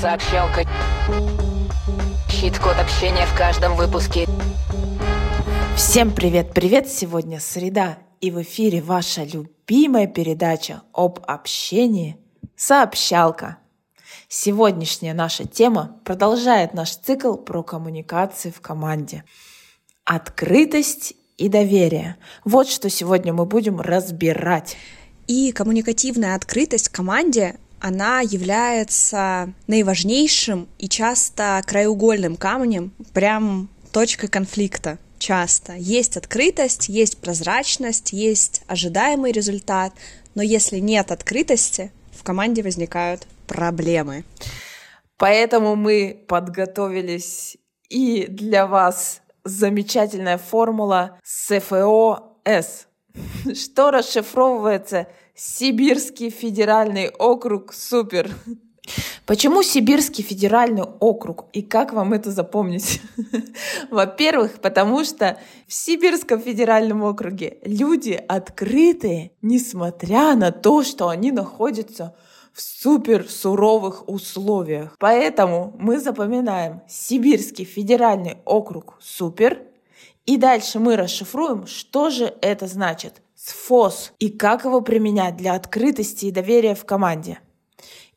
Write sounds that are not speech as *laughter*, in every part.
Сообщалка. Щит-код общения в каждом выпуске. Всем привет-привет! Сегодня среда, и в эфире ваша любимая передача об общении «Сообщалка». Сегодняшняя наша тема продолжает наш цикл про коммуникации в команде. Открытость и доверие. Вот что сегодня мы будем разбирать. И коммуникативная открытость в команде она является наиважнейшим и часто краеугольным камнем, прям точкой конфликта часто. Есть открытость, есть прозрачность, есть ожидаемый результат, но если нет открытости, в команде возникают проблемы. Поэтому мы подготовились и для вас замечательная формула СФО-С, *laughs* что расшифровывается Сибирский федеральный округ супер. Почему Сибирский федеральный округ и как вам это запомнить? *laughs* Во-первых, потому что в Сибирском федеральном округе люди открытые, несмотря на то, что они находятся в супер суровых условиях. Поэтому мы запоминаем Сибирский федеральный округ супер. И дальше мы расшифруем, что же это значит. СФОС и как его применять для открытости и доверия в команде.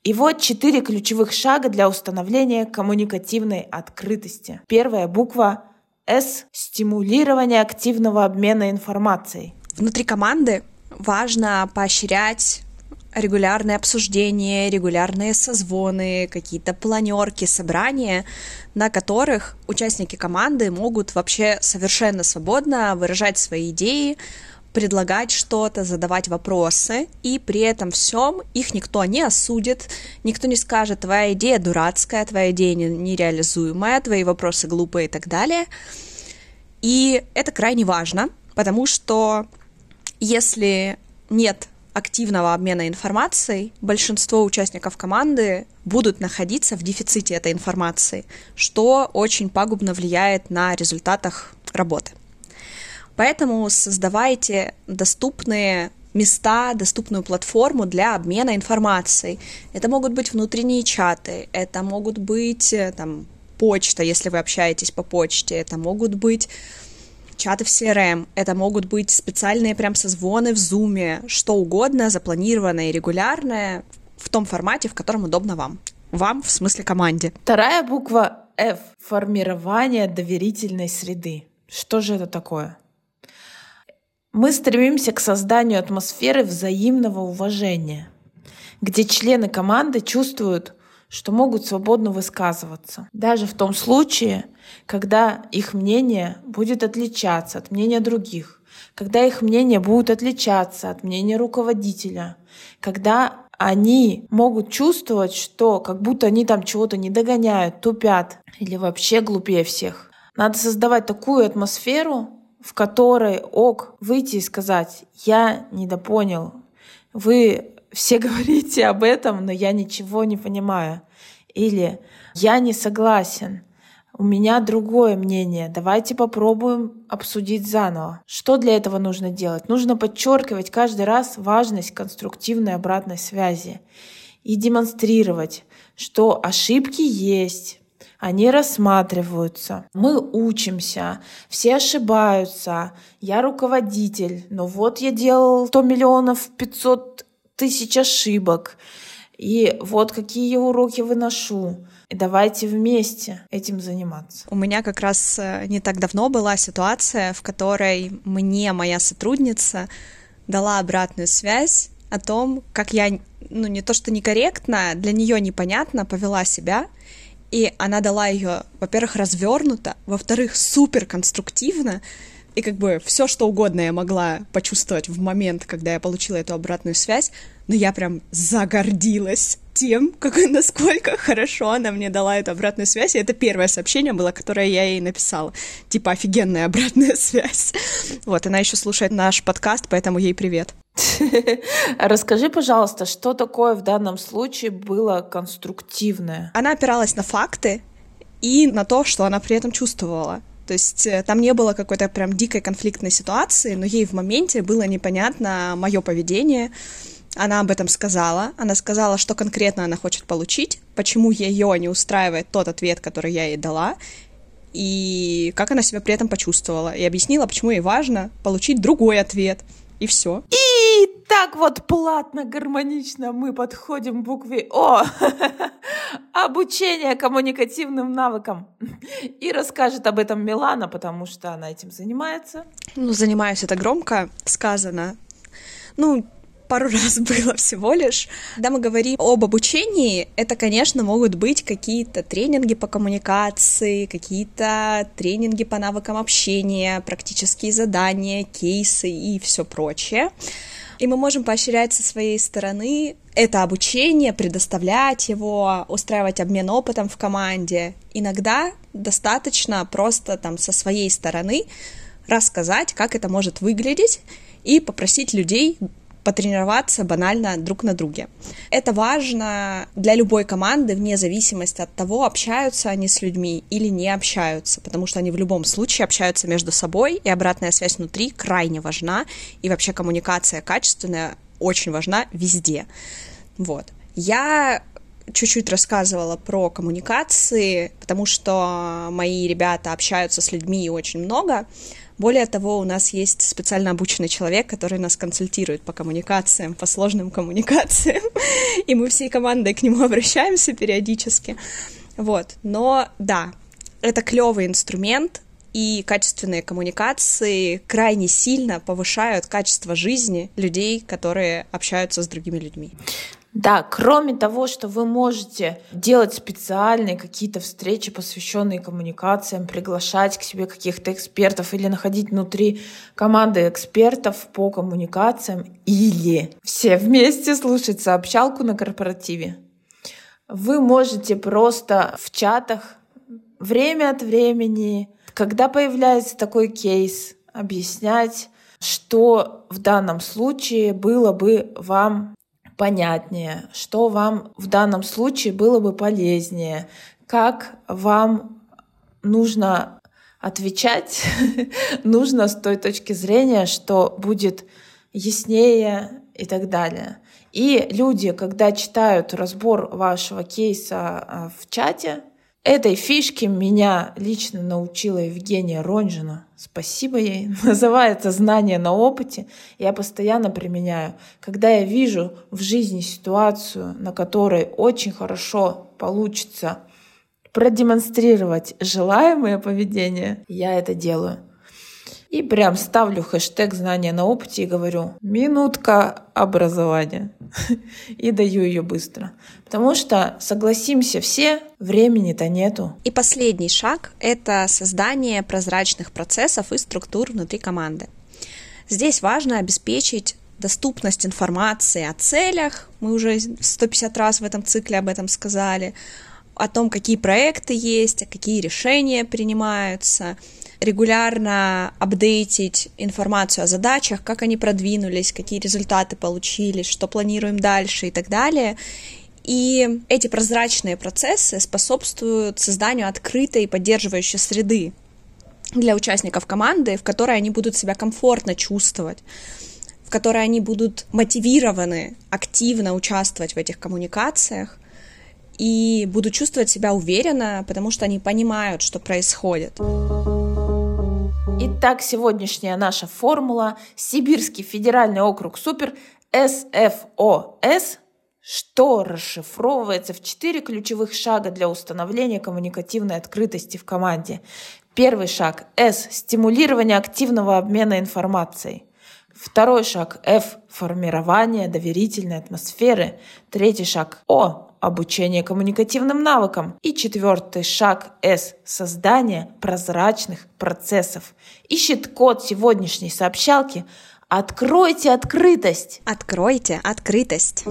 И вот четыре ключевых шага для установления коммуникативной открытости. Первая буква С – стимулирование активного обмена информацией. Внутри команды важно поощрять регулярные обсуждения, регулярные созвоны, какие-то планерки, собрания, на которых участники команды могут вообще совершенно свободно выражать свои идеи, предлагать что-то, задавать вопросы, и при этом всем их никто не осудит, никто не скажет, твоя идея дурацкая, твоя идея нереализуемая, твои вопросы глупые и так далее. И это крайне важно, потому что если нет активного обмена информацией, большинство участников команды будут находиться в дефиците этой информации, что очень пагубно влияет на результатах работы. Поэтому создавайте доступные места, доступную платформу для обмена информацией. Это могут быть внутренние чаты, это могут быть э, там, почта, если вы общаетесь по почте, это могут быть чаты в CRM, это могут быть специальные прям созвоны в Zoom, что угодно, запланированное и регулярное в том формате, в котором удобно вам. Вам, в смысле команде. Вторая буква F — формирование доверительной среды. Что же это такое? Мы стремимся к созданию атмосферы взаимного уважения, где члены команды чувствуют, что могут свободно высказываться, даже в том случае, когда их мнение будет отличаться от мнения других, когда их мнение будет отличаться от мнения руководителя, когда они могут чувствовать, что как будто они там чего-то не догоняют, тупят или вообще глупее всех. Надо создавать такую атмосферу, в которой ок выйти и сказать, я недопонял, вы все *laughs* говорите об этом, но я ничего не понимаю. Или я не согласен, у меня другое мнение, давайте попробуем обсудить заново. Что для этого нужно делать? Нужно подчеркивать каждый раз важность конструктивной обратной связи и демонстрировать, что ошибки есть, они рассматриваются. Мы учимся, все ошибаются. Я руководитель, но вот я делал 100 миллионов 500 тысяч ошибок. И вот какие я уроки выношу. И давайте вместе этим заниматься. У меня как раз э, не так давно была ситуация, в которой мне моя сотрудница дала обратную связь о том, как я, ну не то что некорректно, для нее непонятно повела себя, и она дала ее, во-первых, развернуто, во-вторых, супер конструктивно, и как бы все, что угодно я могла почувствовать в момент, когда я получила эту обратную связь, но я прям загордилась тем, как, *laughs* насколько хорошо она мне дала эту обратную связь. И это первое сообщение было, которое я ей написала. Типа офигенная обратная *laughs* связь. Вот, она еще слушает наш подкаст, поэтому ей привет. *laughs* Расскажи, пожалуйста, что такое в данном случае было конструктивное? Она опиралась на факты и на то, что она при этом чувствовала. То есть э, там не было какой-то прям дикой конфликтной ситуации, но ей в моменте было непонятно мое поведение, она об этом сказала. Она сказала, что конкретно она хочет получить, почему ее не устраивает тот ответ, который я ей дала, и как она себя при этом почувствовала. И объяснила, почему ей важно получить другой ответ. И все. И так вот платно, гармонично мы подходим к букве О. *laughs* Обучение коммуникативным навыкам. И расскажет об этом Милана, потому что она этим занимается. Ну, занимаюсь это громко сказано. Ну, пару *laughs* раз было всего лишь. Когда мы говорим об обучении, это, конечно, могут быть какие-то тренинги по коммуникации, какие-то тренинги по навыкам общения, практические задания, кейсы и все прочее. И мы можем поощрять со своей стороны это обучение, предоставлять его, устраивать обмен опытом в команде. Иногда достаточно просто там со своей стороны рассказать, как это может выглядеть, и попросить людей потренироваться банально друг на друге. Это важно для любой команды, вне зависимости от того, общаются они с людьми или не общаются, потому что они в любом случае общаются между собой, и обратная связь внутри крайне важна, и вообще коммуникация качественная очень важна везде. Вот. Я чуть-чуть рассказывала про коммуникации, потому что мои ребята общаются с людьми очень много. Более того, у нас есть специально обученный человек, который нас консультирует по коммуникациям, по сложным коммуникациям, *laughs* и мы всей командой к нему *laughs* обращаемся периодически. Вот, но да, это клевый инструмент, и качественные коммуникации крайне сильно повышают качество жизни людей, которые общаются с другими людьми. Да, кроме того, что вы можете делать специальные какие-то встречи, посвященные коммуникациям, приглашать к себе каких-то экспертов или находить внутри команды экспертов по коммуникациям или все вместе слушать сообщалку на корпоративе. Вы можете просто в чатах время от времени, когда появляется такой кейс, объяснять, что в данном случае было бы вам понятнее, что вам в данном случае было бы полезнее, как вам нужно отвечать, *laughs* нужно с той точки зрения, что будет яснее и так далее. И люди, когда читают разбор вашего кейса а, в чате, Этой фишке меня лично научила Евгения Ронжина. Спасибо ей. *laughs* Называется «Знание на опыте». Я постоянно применяю. Когда я вижу в жизни ситуацию, на которой очень хорошо получится продемонстрировать желаемое поведение, я это делаю. И прям ставлю хэштег знания на опыте и говорю «минутка образования» *laughs* и даю ее быстро. Потому что, согласимся все, времени-то нету. И последний шаг — это создание прозрачных процессов и структур внутри команды. Здесь важно обеспечить доступность информации о целях, мы уже 150 раз в этом цикле об этом сказали, о том, какие проекты есть, какие решения принимаются — регулярно апдейтить информацию о задачах, как они продвинулись, какие результаты получились, что планируем дальше и так далее. И эти прозрачные процессы способствуют созданию открытой и поддерживающей среды для участников команды, в которой они будут себя комфортно чувствовать, в которой они будут мотивированы активно участвовать в этих коммуникациях и будут чувствовать себя уверенно, потому что они понимают, что происходит. Итак, сегодняшняя наша формула – Сибирский федеральный округ Супер СФОС, что расшифровывается в четыре ключевых шага для установления коммуникативной открытости в команде. Первый шаг – С – стимулирование активного обмена информацией. Второй шаг – F – формирование доверительной атмосферы. Третий шаг – О обучение коммуникативным навыкам. И четвертый шаг С – создание прозрачных процессов. Ищет код сегодняшней сообщалки. Откройте открытость. Откройте открытость.